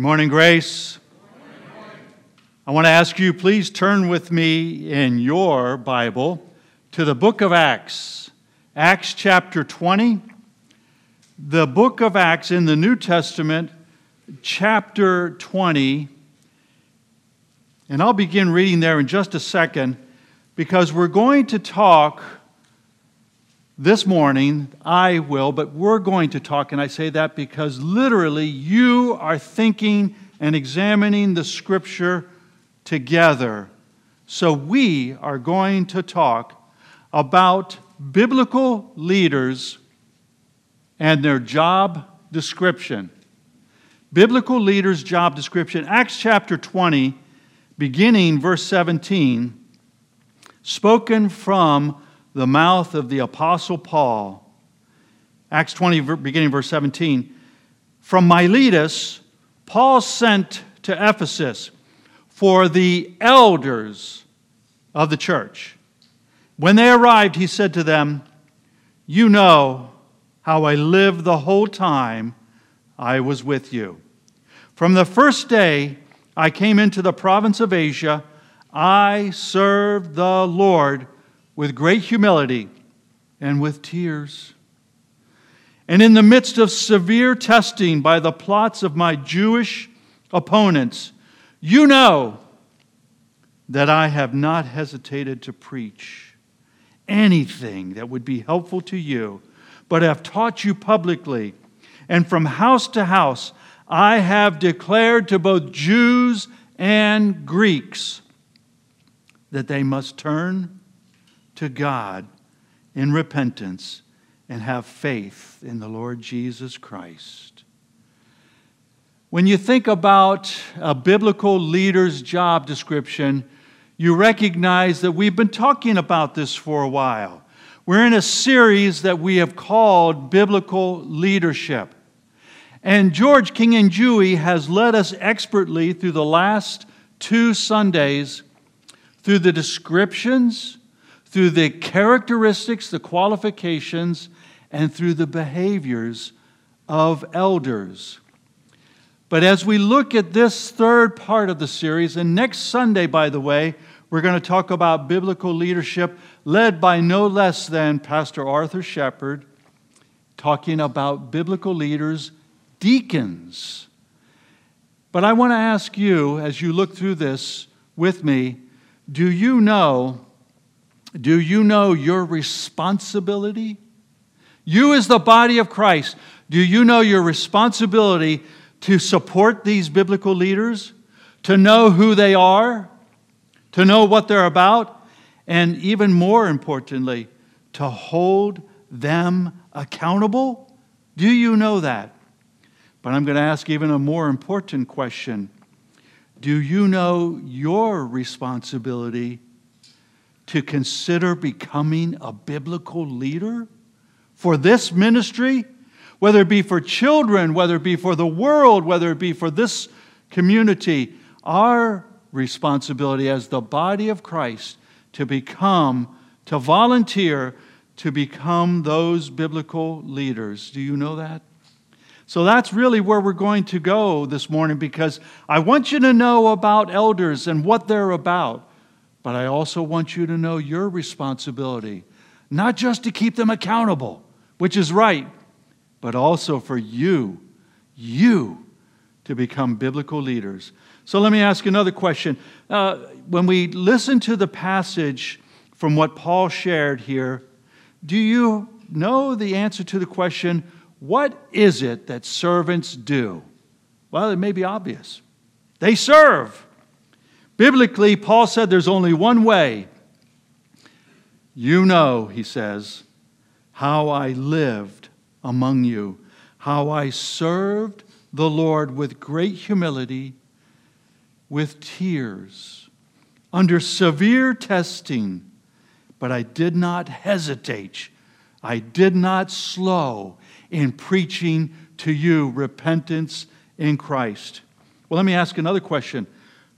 Good morning, Grace. I want to ask you, please turn with me in your Bible to the book of Acts, Acts chapter 20. The book of Acts in the New Testament, chapter 20. And I'll begin reading there in just a second because we're going to talk this morning, I will, but we're going to talk, and I say that because literally you are thinking and examining the scripture together. So we are going to talk about biblical leaders and their job description. Biblical leaders' job description. Acts chapter 20, beginning verse 17, spoken from the mouth of the Apostle Paul. Acts 20, beginning verse 17. From Miletus, Paul sent to Ephesus for the elders of the church. When they arrived, he said to them, You know how I lived the whole time I was with you. From the first day I came into the province of Asia, I served the Lord with great humility and with tears. And in the midst of severe testing by the plots of my Jewish opponents, you know that I have not hesitated to preach anything that would be helpful to you, but have taught you publicly. And from house to house, I have declared to both Jews and Greeks that they must turn to God in repentance and have faith in the Lord Jesus Christ. When you think about a biblical leader's job description, you recognize that we've been talking about this for a while. We're in a series that we have called Biblical Leadership. And George Kinyanjui has led us expertly through the last two Sundays through the descriptions through the characteristics, the qualifications, and through the behaviors of elders. But as we look at this third part of the series, and next Sunday, by the way, we're going to talk about biblical leadership led by no less than Pastor Arthur Shepard, talking about biblical leaders, deacons. But I want to ask you, as you look through this with me, do you know do you know your responsibility? You, as the body of Christ, do you know your responsibility to support these biblical leaders, to know who they are, to know what they're about, and even more importantly, to hold them accountable? Do you know that? But I'm going to ask even a more important question Do you know your responsibility to consider becoming a biblical leader for this ministry, whether it be for children, whether it be for the world, whether it be for this community, our responsibility as the body of Christ to become, to volunteer to become those biblical leaders. Do you know that? So that's really where we're going to go this morning because I want you to know about elders and what they're about. But I also want you to know your responsibility, not just to keep them accountable, which is right, but also for you, you to become biblical leaders. So let me ask another question. Uh, when we listen to the passage from what Paul shared here, do you know the answer to the question, what is it that servants do? Well, it may be obvious. They serve. Biblically, Paul said there's only one way. You know, he says, how I lived among you, how I served the Lord with great humility, with tears, under severe testing, but I did not hesitate. I did not slow in preaching to you repentance in Christ. Well, let me ask another question.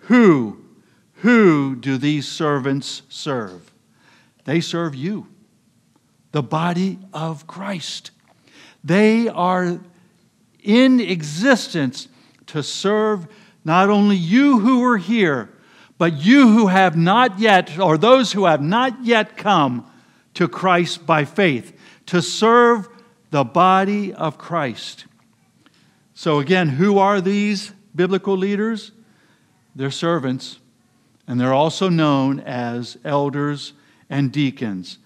Who who do these servants serve? They serve you, the body of Christ. They are in existence to serve not only you who are here, but you who have not yet, or those who have not yet come to Christ by faith, to serve the body of Christ. So, again, who are these biblical leaders? They're servants, and they're also known as elders and deacons.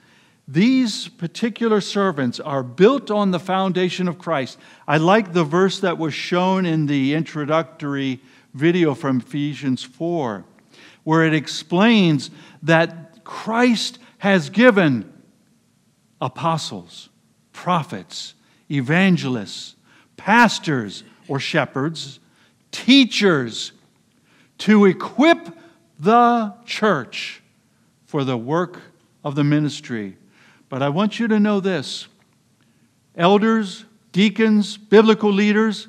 These particular servants are built on the foundation of Christ. I like the verse that was shown in the introductory video from Ephesians 4, where it explains that Christ has given apostles, prophets, evangelists, pastors or shepherds, teachers to equip the church for the work of the ministry. But I want you to know this elders, deacons, biblical leaders,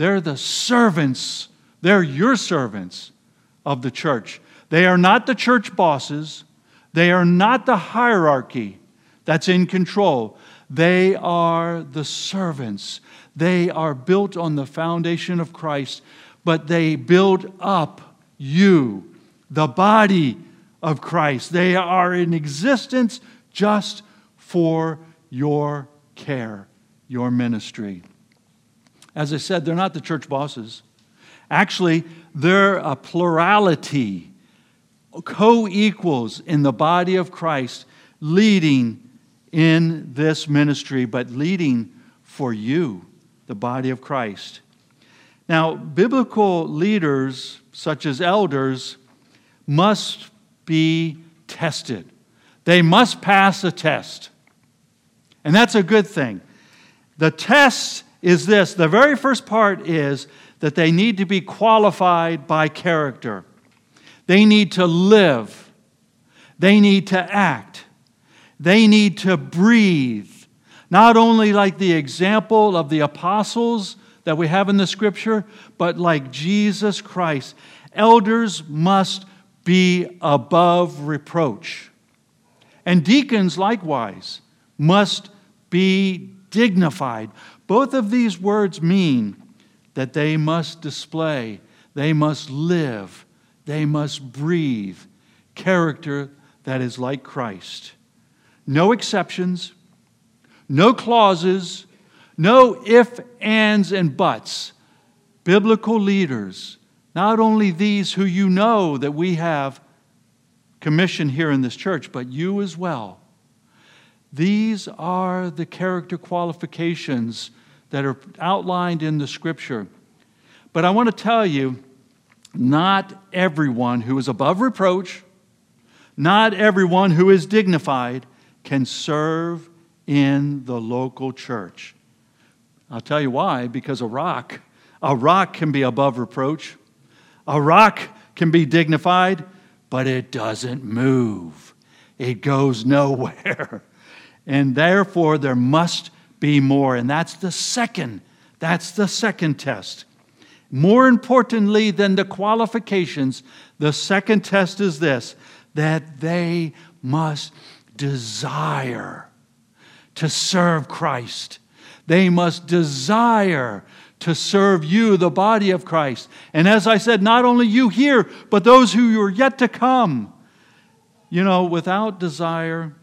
they're the servants. They're your servants of the church. They are not the church bosses. They are not the hierarchy that's in control. They are the servants. They are built on the foundation of Christ, but they build up you, the body of Christ. They are in existence just for your care, your ministry. As I said, they're not the church bosses. Actually, they're a plurality, co equals in the body of Christ, leading in this ministry, but leading for you, the body of Christ. Now, biblical leaders, such as elders, must be tested. They must pass a test. And that's a good thing. The test is this the very first part is that they need to be qualified by character, they need to live, they need to act, they need to breathe. Not only like the example of the apostles that we have in the scripture, but like Jesus Christ. Elders must be above reproach. And deacons, likewise, must be dignified. Both of these words mean that they must display, they must live, they must breathe character that is like Christ. No exceptions, no clauses, no if, ands, and buts. Biblical leaders, not only these who you know that we have commissioned here in this church, but you as well. These are the character qualifications that are outlined in the scripture. But I want to tell you, not everyone who is above reproach, not everyone who is dignified can serve in the local church. I'll tell you why because a rock, a rock can be above reproach. A rock can be dignified, but it doesn't move. It goes nowhere. And therefore there must be more. And that's the second. That's the second test. More importantly than the qualifications, the second test is this that they must desire to serve Christ. They must desire to serve you, the body of Christ. And as I said, not only you here, but those who are yet to come. You know, without desire,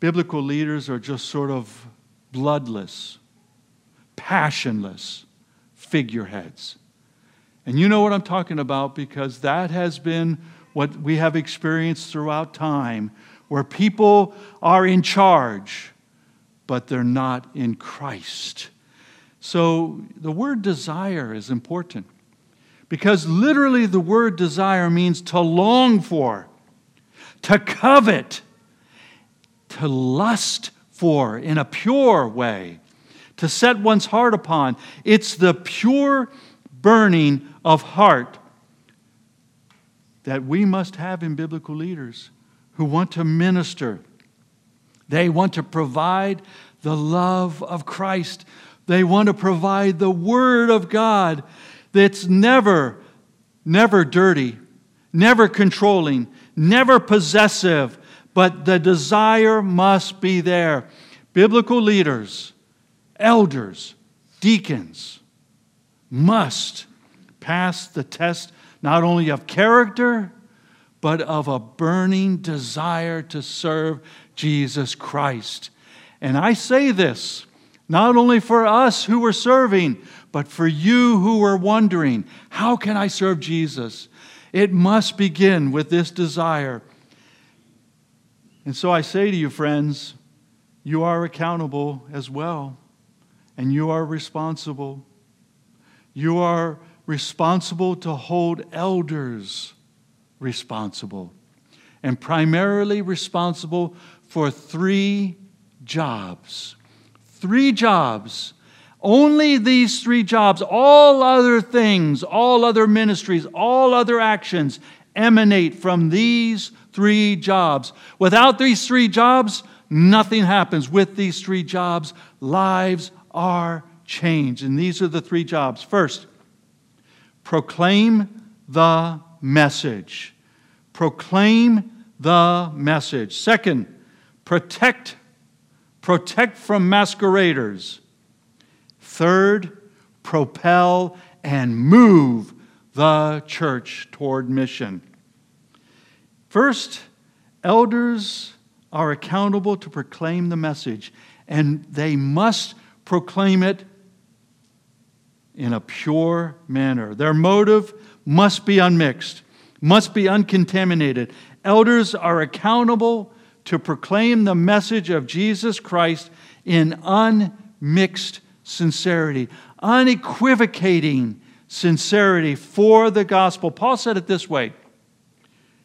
biblical leaders are just sort of bloodless, passionless figureheads. And you know what I'm talking about because that has been what we have experienced throughout time, where people are in charge, but they're not in Christ. So the word desire is important because literally the word desire means to long for, to covet, to lust for in a pure way to set one's heart upon. It's the pure burning of heart that we must have in biblical leaders who want to minister. They want to provide the love of Christ. They want to provide the Word of God that's never, never dirty, never controlling, never possessive, but the desire must be there. Biblical leaders elders, deacons must pass the test not only of character, but of a burning desire to serve Jesus Christ. And I say this not only for us who are serving, but for you who are wondering, how can I serve Jesus? It must begin with this desire. And so I say to you, friends, you are accountable as well, and you are responsible. You are responsible to hold elders responsible, and primarily responsible for three jobs. Three jobs. Only these three jobs, all other things, all other ministries, all other actions emanate from these three jobs. Without these three jobs, nothing happens. With these three jobs, lives are changed. And these are the three jobs. First, proclaim the message. Proclaim the message. Second, protect protect from masqueraders. Third, propel and move the church toward mission. First, elders are accountable to proclaim the message, and they must proclaim it in a pure manner. Their motive must be unmixed, must be uncontaminated. Elders are accountable to proclaim the message of Jesus Christ in unmixed sincerity, unequivocating sincerity for the gospel. Paul said it this way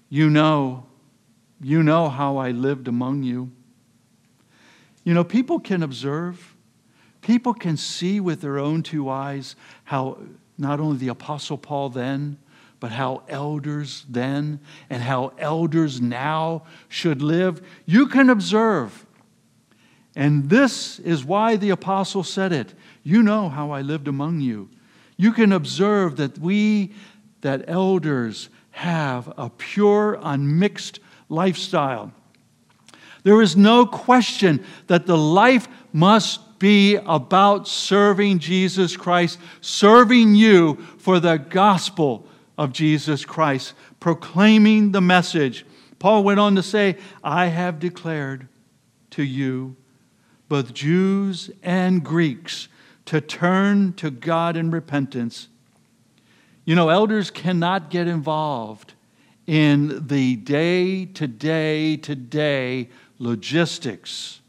You know, you know how I lived among you. You know, people can observe, people can see with their own two eyes how not only the Apostle Paul then, but how elders then and how elders now should live. You can observe. And this is why the apostle said it. You know how I lived among you. You can observe that we, that elders, have a pure, unmixed lifestyle. There is no question that the life must be about serving Jesus Christ, serving you for the gospel of Jesus Christ, proclaiming the message. Paul went on to say, I have declared to you, both Jews and Greeks, to turn to God in repentance. You know, elders cannot get involved in the day to day to day logistics,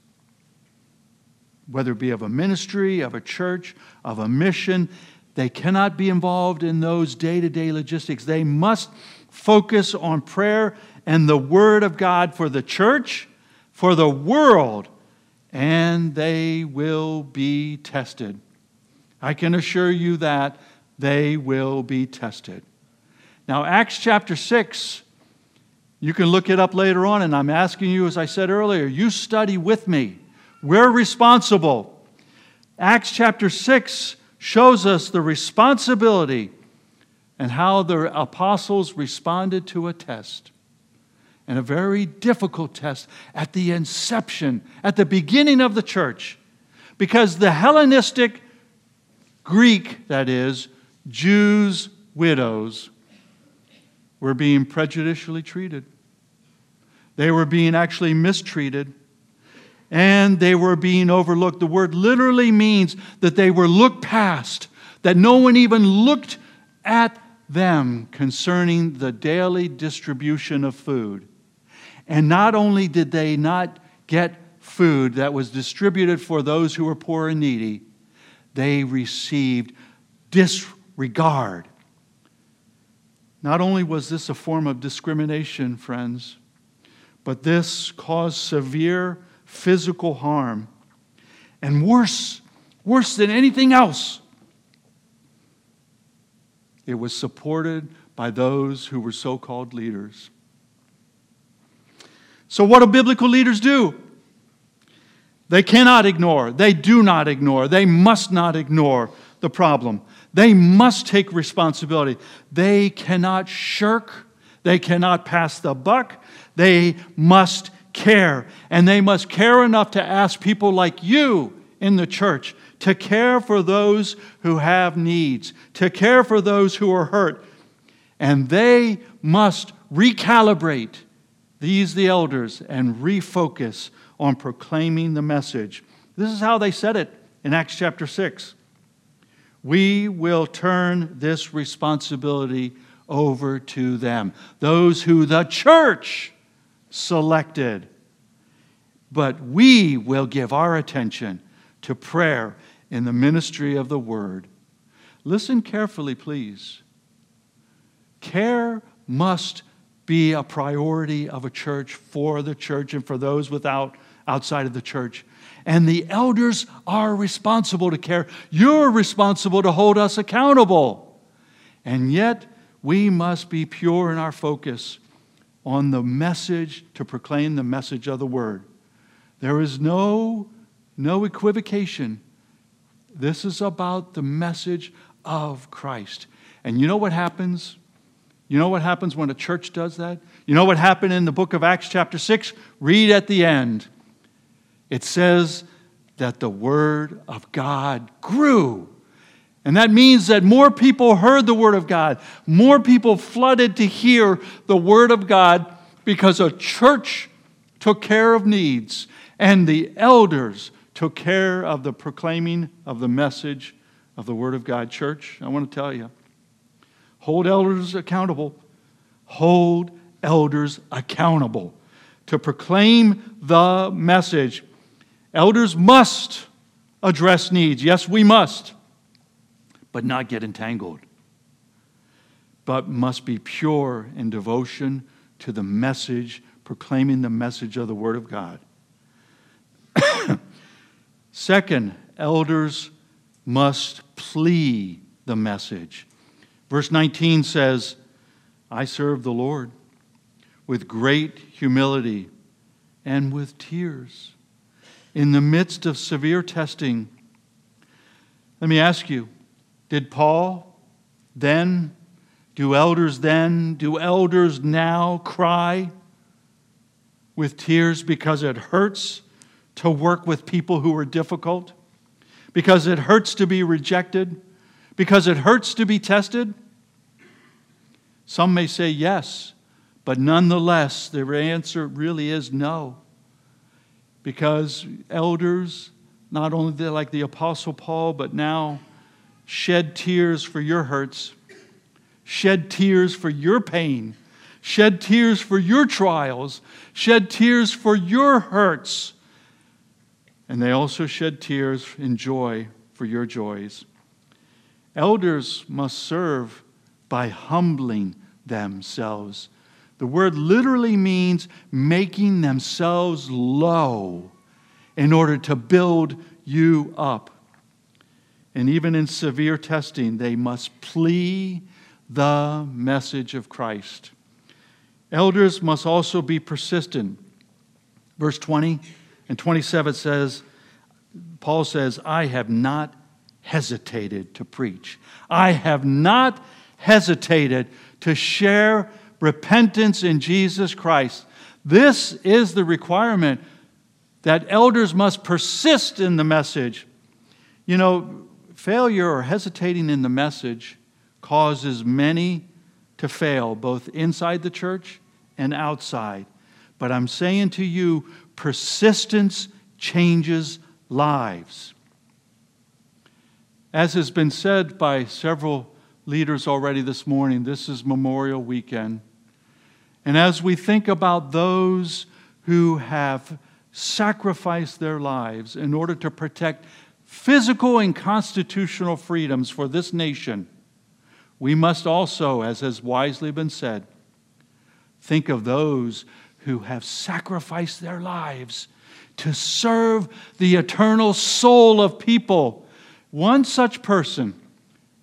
whether it be of a ministry, of a church, of a mission. They cannot be involved in those day to day logistics. They must focus on prayer and the Word of God for the church, for the world, and they will be tested. I can assure you that they will be tested. Now, Acts chapter 6, you can look it up later on, and I'm asking you, as I said earlier, you study with me. We're responsible. Acts chapter 6 shows us the responsibility and how the apostles responded to a test. And a very difficult test at the inception, at the beginning of the church. Because the Hellenistic Greek, that is, Jews' widows, were being prejudicially treated. They were being actually mistreated and they were being overlooked. The word literally means that they were looked past, that no one even looked at them concerning the daily distribution of food. And not only did they not get food that was distributed for those who were poor and needy, they received disregard. Not only was this a form of discrimination, friends, but this caused severe physical harm. And worse, worse than anything else, it was supported by those who were so called leaders. So, what do biblical leaders do? They cannot ignore, they do not ignore, they must not ignore the problem. They must take responsibility. They cannot shirk, they cannot pass the buck, they must care. And they must care enough to ask people like you in the church to care for those who have needs, to care for those who are hurt. And they must recalibrate these, the elders, and refocus on proclaiming the message. This is how they said it in Acts chapter 6. We will turn this responsibility over to them, those who the church selected. But we will give our attention to prayer in the ministry of the word. Listen carefully, please. Care must be a priority of a church for the church and for those without outside of the church. And the elders are responsible to care. You're responsible to hold us accountable. And yet, we must be pure in our focus on the message to proclaim the message of the word. There is no, no equivocation. This is about the message of Christ. And you know what happens? You know what happens when a church does that? You know what happened in the book of Acts, chapter 6? Read at the end. It says that the word of God grew. And that means that more people heard the word of God. More people flooded to hear the word of God because a church took care of needs and the elders took care of the proclaiming of the message of the word of God. Church, I want to tell you hold elders accountable. Hold elders accountable to proclaim the message. Elders must address needs. Yes, we must, but not get entangled, but must be pure in devotion to the message, proclaiming the message of the Word of God. Second, elders must plea the message. Verse 19 says, I serve the Lord with great humility and with tears in the midst of severe testing. Let me ask you did Paul then, do elders then, do elders now cry with tears because it hurts to work with people who are difficult? Because it hurts to be rejected? Because it hurts to be tested? Some may say yes, but nonetheless, the answer really is no. Because elders, not only like the Apostle Paul, but now shed tears for your hurts, shed tears for your pain, shed tears for your trials, shed tears for your hurts. And they also shed tears in joy for your joys. Elders must serve by humbling themselves. The word literally means making themselves low in order to build you up. And even in severe testing, they must plea the message of Christ. Elders must also be persistent. Verse 20 and 27 says, Paul says, I have not hesitated to preach. I have not hesitated to share repentance in Jesus Christ. This is the requirement that elders must persist in the message. You know, failure or hesitating in the message causes many to fail, both inside the church and outside. But I'm saying to you, persistence changes lives. As has been said by several leaders already this morning, this is Memorial Weekend. And as we think about those who have sacrificed their lives in order to protect physical and constitutional freedoms for this nation, we must also, as has wisely been said, think of those who have sacrificed their lives to serve the eternal soul of people. One such person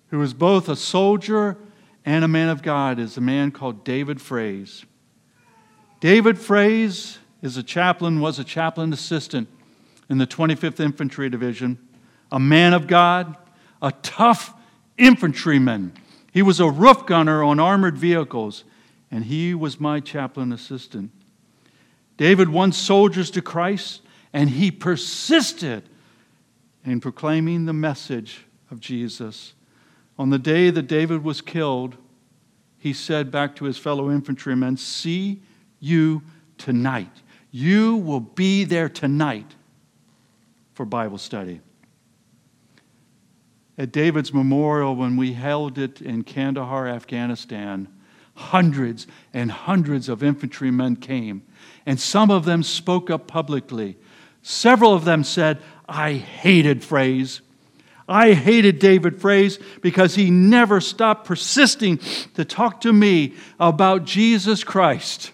who was both a soldier and a man of God is a man called David Fries. David Fries is a chaplain, was a chaplain assistant in the 25th Infantry Division, a man of God, a tough infantryman. He was a roof gunner on armored vehicles, and he was my chaplain assistant. David won soldiers to Christ, and he persisted in proclaiming the message of Jesus. On the day that David was killed, he said back to his fellow infantrymen, See you tonight. You will be there tonight for Bible study. At David's memorial, when we held it in Kandahar, Afghanistan, hundreds and hundreds of infantrymen came, and some of them spoke up publicly. Several of them said, I hated Fraze. I hated David Fraze because he never stopped persisting to talk to me about Jesus Christ.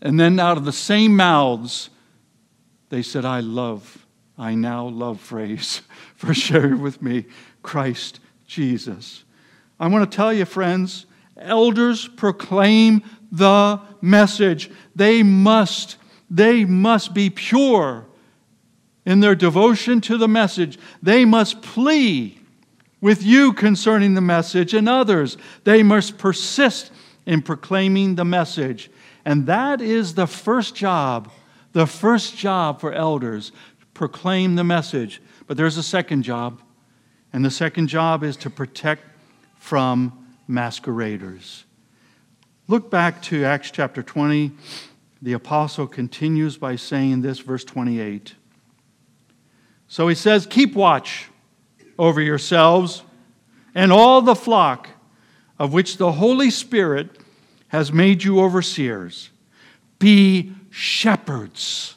And then out of the same mouths, they said, I love, I now love phrase for sharing with me Christ Jesus. I want to tell you, friends, elders proclaim the message. They must, they must be pure in their devotion to the message. They must plea with you concerning the message and others. They must persist in proclaiming the message. And that is the first job, the first job for elders proclaim the message. But there's a second job, and the second job is to protect from masqueraders. Look back to Acts chapter 20. The apostle continues by saying this, verse 28. So he says, Keep watch over yourselves and all the flock of which the Holy Spirit has made you overseers. Be shepherds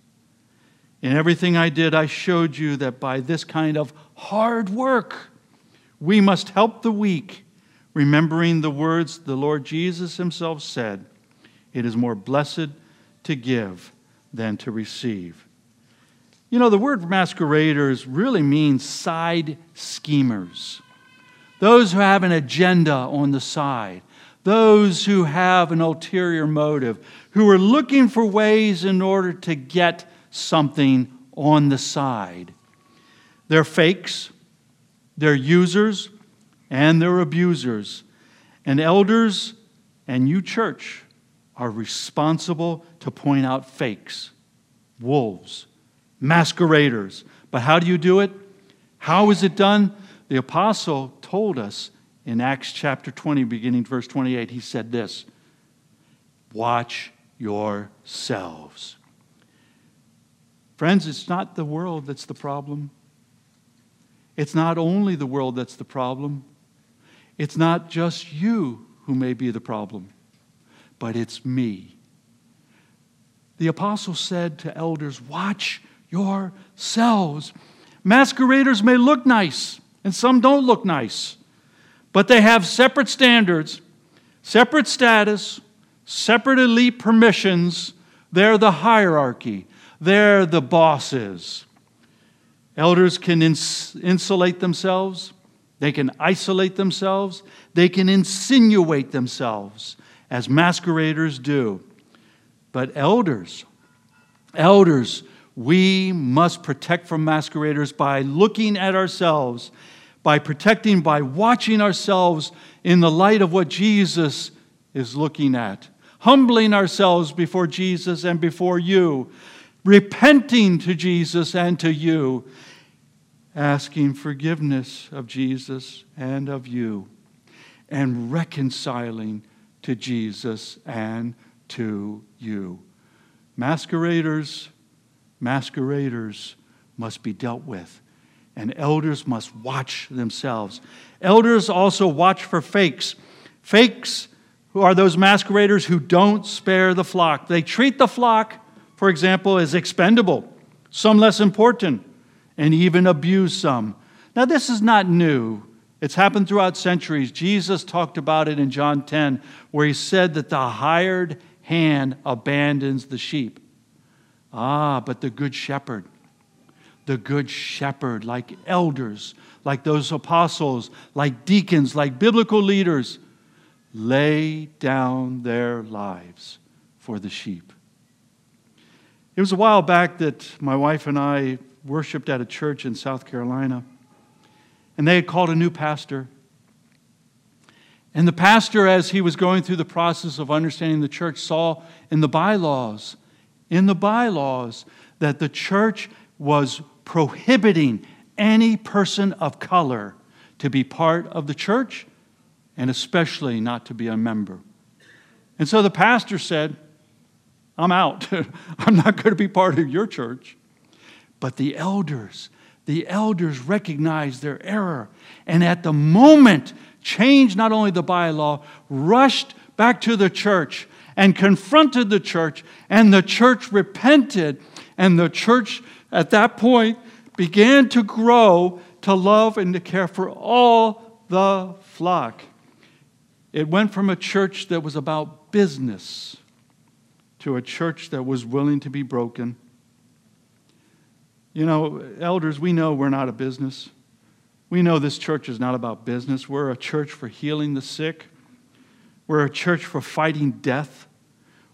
In everything I did, I showed you that by this kind of hard work, we must help the weak, remembering the words the Lord Jesus himself said It is more blessed to give than to receive. You know, the word masqueraders really means side schemers. Those who have an agenda on the side, those who have an ulterior motive, who are looking for ways in order to get something on the side. They're fakes, they're users, and they're abusers. And elders and you, church, are responsible to point out fakes, wolves, masqueraders. But how do you do it? How is it done? The apostle told us in Acts chapter 20, beginning verse 28, he said this Watch yourselves. Friends, it's not the world that's the problem. It's not only the world that's the problem. It's not just you who may be the problem, but it's me. The apostle said to elders, Watch yourselves. Masqueraders may look nice, and some don't look nice, but they have separate standards, separate status, separate elite permissions. They're the hierarchy, they're the bosses. Elders can ins- insulate themselves, they can isolate themselves, they can insinuate themselves, as masqueraders do. But elders, elders we must protect from masqueraders by looking at ourselves, by protecting, by watching ourselves in the light of what Jesus is looking at, humbling ourselves before Jesus and before you, repenting to Jesus and to you, asking forgiveness of Jesus and of you, and reconciling to Jesus and to you. Masqueraders, masqueraders must be dealt with, and elders must watch themselves. Elders also watch for fakes. Fakes who are those masqueraders who don't spare the flock. They treat the flock, for example, as expendable, some less important, and even abuse some. Now, this is not new. It's happened throughout centuries. Jesus talked about it in John 10, where he said that the hired hand abandons the sheep. Ah, but the Good Shepherd, the good shepherd, like elders, like those apostles, like deacons, like biblical leaders, lay down their lives for the sheep. It was a while back that my wife and I worshiped at a church in South Carolina, and they had called a new pastor. And the pastor, as he was going through the process of understanding the church, saw in the bylaws, in the bylaws, that the church was prohibiting any person of color to be part of the church and especially not to be a member. And so the pastor said, I'm out. I'm not going to be part of your church. But the elders, the elders recognized their error. And at the moment, changed not only the bylaw, rushed back to the church and confronted the church. And the church repented. And the church at that point began to grow to love and to care for all the flock. It went from a church that was about business to a church that was willing to be broken. You know, elders, we know we're not a business. We know this church is not about business. We're a church for healing the sick. We're a church for fighting death.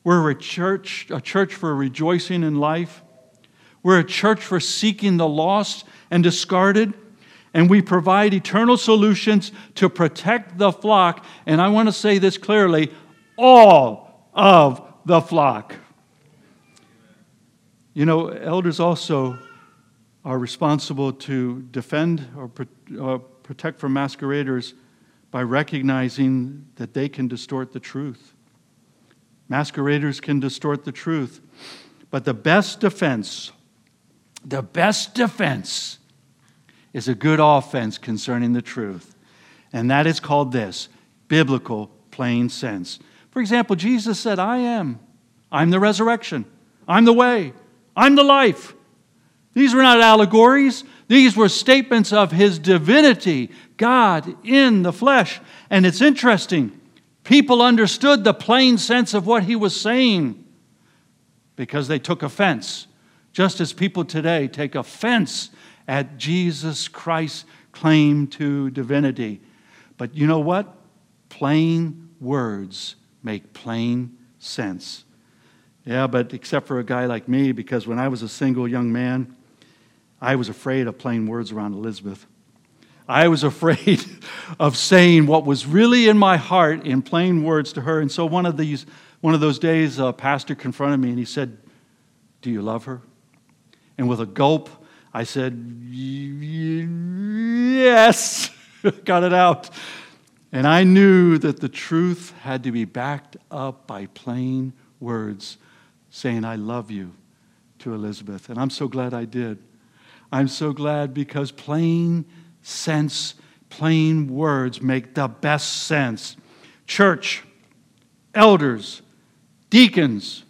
We're a church, a church for rejoicing in life. We're a church for seeking the lost and discarded and we provide eternal solutions to protect the flock. And I want to say this clearly all of the flock. You know, elders also are responsible to defend or uh, protect from masqueraders by recognizing that they can distort the truth. Masqueraders can distort the truth. But the best defense, the best defense is a good offense concerning the truth. And that is called this biblical plain sense. For example, Jesus said, I am. I'm the resurrection. I'm the way. I'm the life. These were not allegories, these were statements of his divinity, God in the flesh. And it's interesting, people understood the plain sense of what he was saying because they took offense, just as people today take offense at Jesus Christ's claim to divinity. But you know what? Plain words make plain sense. Yeah, but except for a guy like me, because when I was a single young man, I was afraid of plain words around Elizabeth. I was afraid of saying what was really in my heart in plain words to her. And so one of these, one of those days, a pastor confronted me and he said, "Do you love her?" And with a gulp, I said, Yes, got it out. And I knew that the truth had to be backed up by plain words saying, I love you to Elizabeth. And I'm so glad I did. I'm so glad because plain sense, plain words make the best sense. Church, elders, deacons,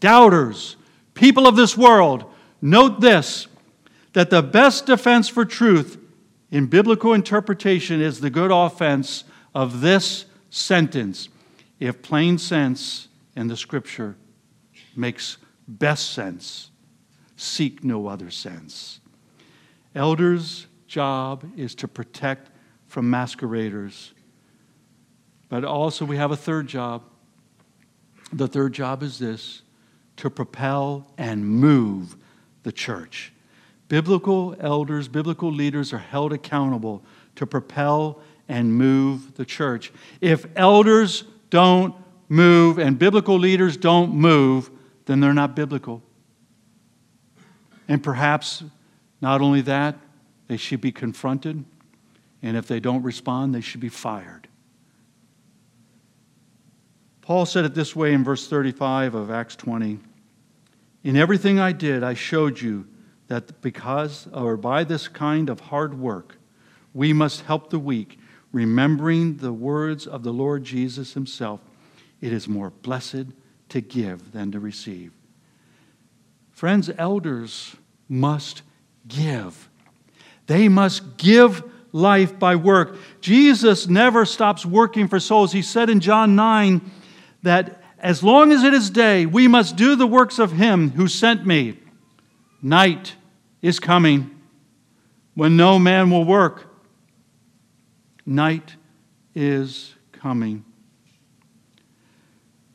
doubters, people of this world, note this that the best defense for truth in biblical interpretation is the good offense of this sentence if plain sense in the scripture makes best sense, seek no other sense. Elders' job is to protect from masqueraders. But also, we have a third job. The third job is this to propel and move the church. Biblical elders, biblical leaders are held accountable to propel and move the church. If elders don't move and biblical leaders don't move, then they're not biblical. And perhaps not only that, they should be confronted, and if they don't respond, they should be fired. Paul said it this way in verse 35 of Acts 20 In everything I did, I showed you that because or by this kind of hard work, we must help the weak, remembering the words of the Lord Jesus himself. It is more blessed to give than to receive. Friends, elders must give. They must give life by work. Jesus never stops working for souls. He said in John 9 that as long as it is day, we must do the works of him who sent me. Night is coming when no man will work. Night is coming.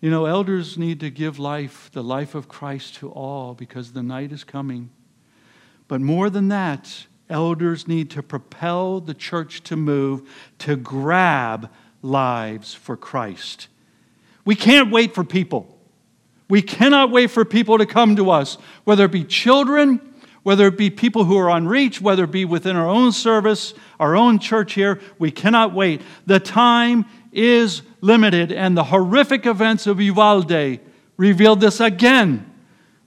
You know, elders need to give life, the life of Christ, to all because the night is coming. But more than that, elders need to propel the church to move, to grab lives for Christ. We can't wait for people. We cannot wait for people to come to us, whether it be children, whether it be people who are on reach, whether it be within our own service, our own church here. We cannot wait. The time is limited, and the horrific events of Uvalde revealed this again.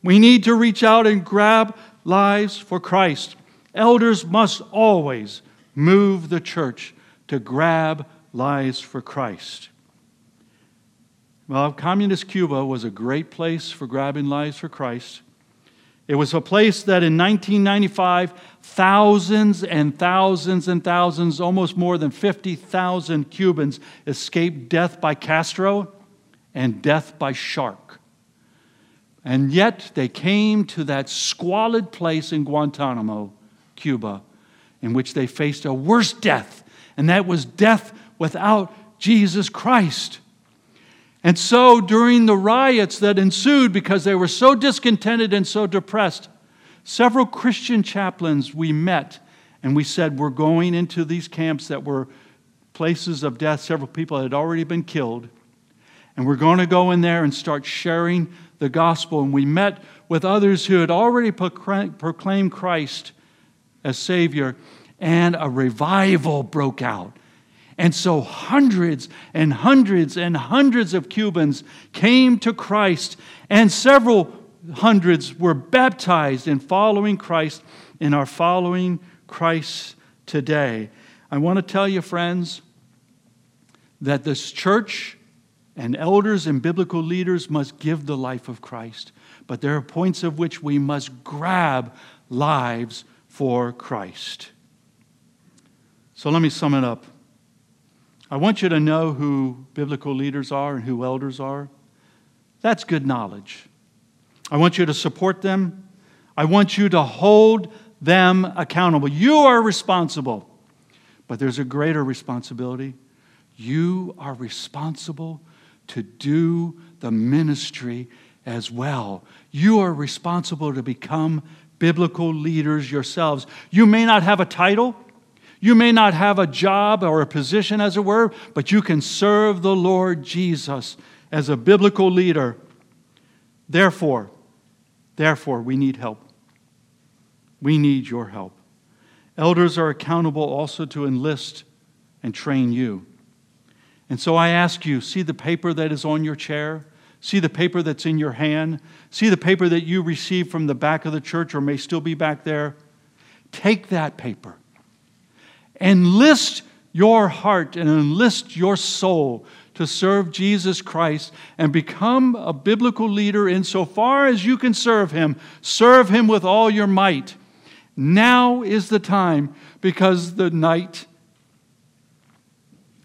We need to reach out and grab lives for Christ. Elders must always move the church to grab lives for Christ. Well, communist Cuba was a great place for grabbing lives for Christ. It was a place that in 1995, thousands and thousands and thousands, almost more than 50,000 Cubans escaped death by Castro and death by shark. And yet they came to that squalid place in Guantanamo, Cuba, in which they faced a worse death, and that was death without Jesus Christ. And so, during the riots that ensued, because they were so discontented and so depressed, several Christian chaplains we met and we said, We're going into these camps that were places of death. Several people had already been killed. And we're going to go in there and start sharing the gospel. And we met with others who had already proclaimed Christ as Savior, and a revival broke out. And so hundreds and hundreds and hundreds of Cubans came to Christ, and several hundreds were baptized in following Christ and are following Christ today. I want to tell you, friends, that this church and elders and biblical leaders must give the life of Christ, but there are points of which we must grab lives for Christ. So let me sum it up. I want you to know who biblical leaders are and who elders are. That's good knowledge. I want you to support them. I want you to hold them accountable. You are responsible, but there's a greater responsibility. You are responsible to do the ministry as well. You are responsible to become biblical leaders yourselves. You may not have a title. You may not have a job or a position, as it were, but you can serve the Lord Jesus as a biblical leader. Therefore, therefore, we need help. We need your help. Elders are accountable also to enlist and train you. And so I ask you see the paper that is on your chair? See the paper that's in your hand? See the paper that you received from the back of the church or may still be back there? Take that paper Enlist your heart and enlist your soul to serve Jesus Christ and become a biblical leader insofar as you can serve him. Serve him with all your might. Now is the time because the night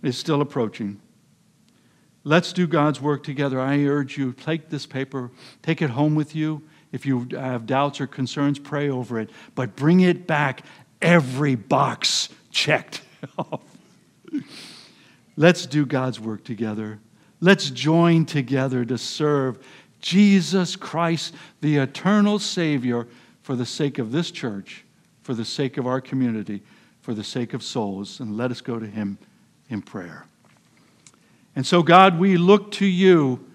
is still approaching. Let's do God's work together. I urge you, take this paper, take it home with you. If you have doubts or concerns, pray over it, but bring it back every box checked off. Let's do God's work together. Let's join together to serve Jesus Christ, the eternal Savior, for the sake of this church, for the sake of our community, for the sake of souls. And let us go to Him in prayer. And so, God, we look to you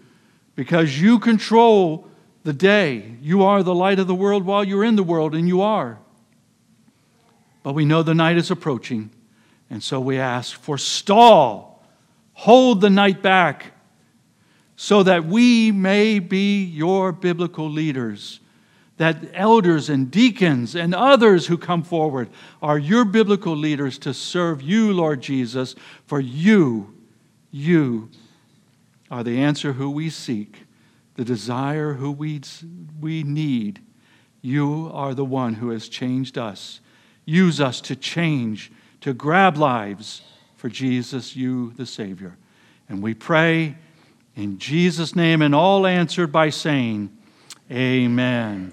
because you control the day. You are the light of the world while you're in the world, and you are. But we know the night is approaching, and so we ask for stall, hold the night back, so that we may be your biblical leaders. That elders and deacons and others who come forward are your biblical leaders to serve you, Lord Jesus, for you, you are the answer who we seek, the desire who we, we need. You are the one who has changed us use us to change, to grab lives for Jesus, you, the Savior. And we pray in Jesus' name, and all answered by saying, Amen.